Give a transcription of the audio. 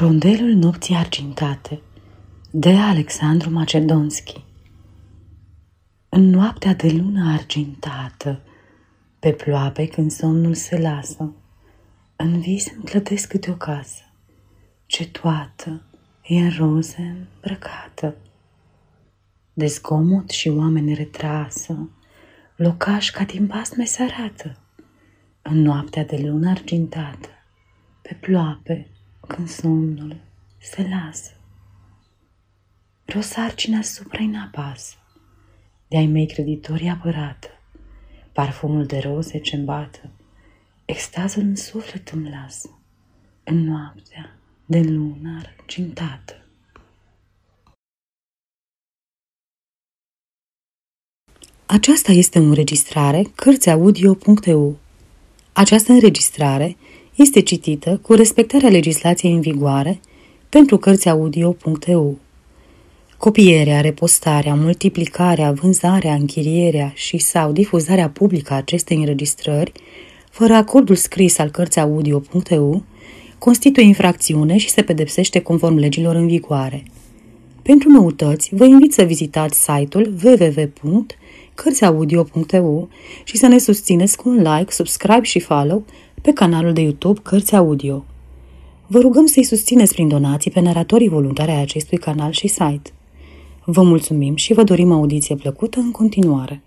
Rondelul nopții argintate de Alexandru Macedonski În noaptea de lună argintată, pe ploape când somnul se lasă, în vis îmi clădesc câte o casă, ce toată e în roze îmbrăcată. De zgomot și oameni retrasă, locaș ca din basme se arată, în noaptea de lună argintată, pe ploape, când somnul se lasă. Vreo sarcină asupra în apasă, de-ai mei creditori apărată, parfumul de roze ce îmbată, extazul în suflet îmi lasă, în noaptea de lună argintată. Aceasta este o înregistrare Cărțiaudio.eu. Această înregistrare este citită cu respectarea legislației în vigoare pentru Cărțiaudio.eu. Copierea, repostarea, multiplicarea, vânzarea, închirierea și sau difuzarea publică a acestei înregistrări, fără acordul scris al Cărțiaudio.eu, constituie infracțiune și se pedepsește conform legilor în vigoare. Pentru noutăți, vă invit să vizitați site-ul www.cărțiaudio.eu și să ne susțineți cu un like, subscribe și follow pe canalul de YouTube Cărți Audio. Vă rugăm să-i susțineți prin donații pe naratorii voluntari ai acestui canal și site. Vă mulțumim și vă dorim audiție plăcută în continuare.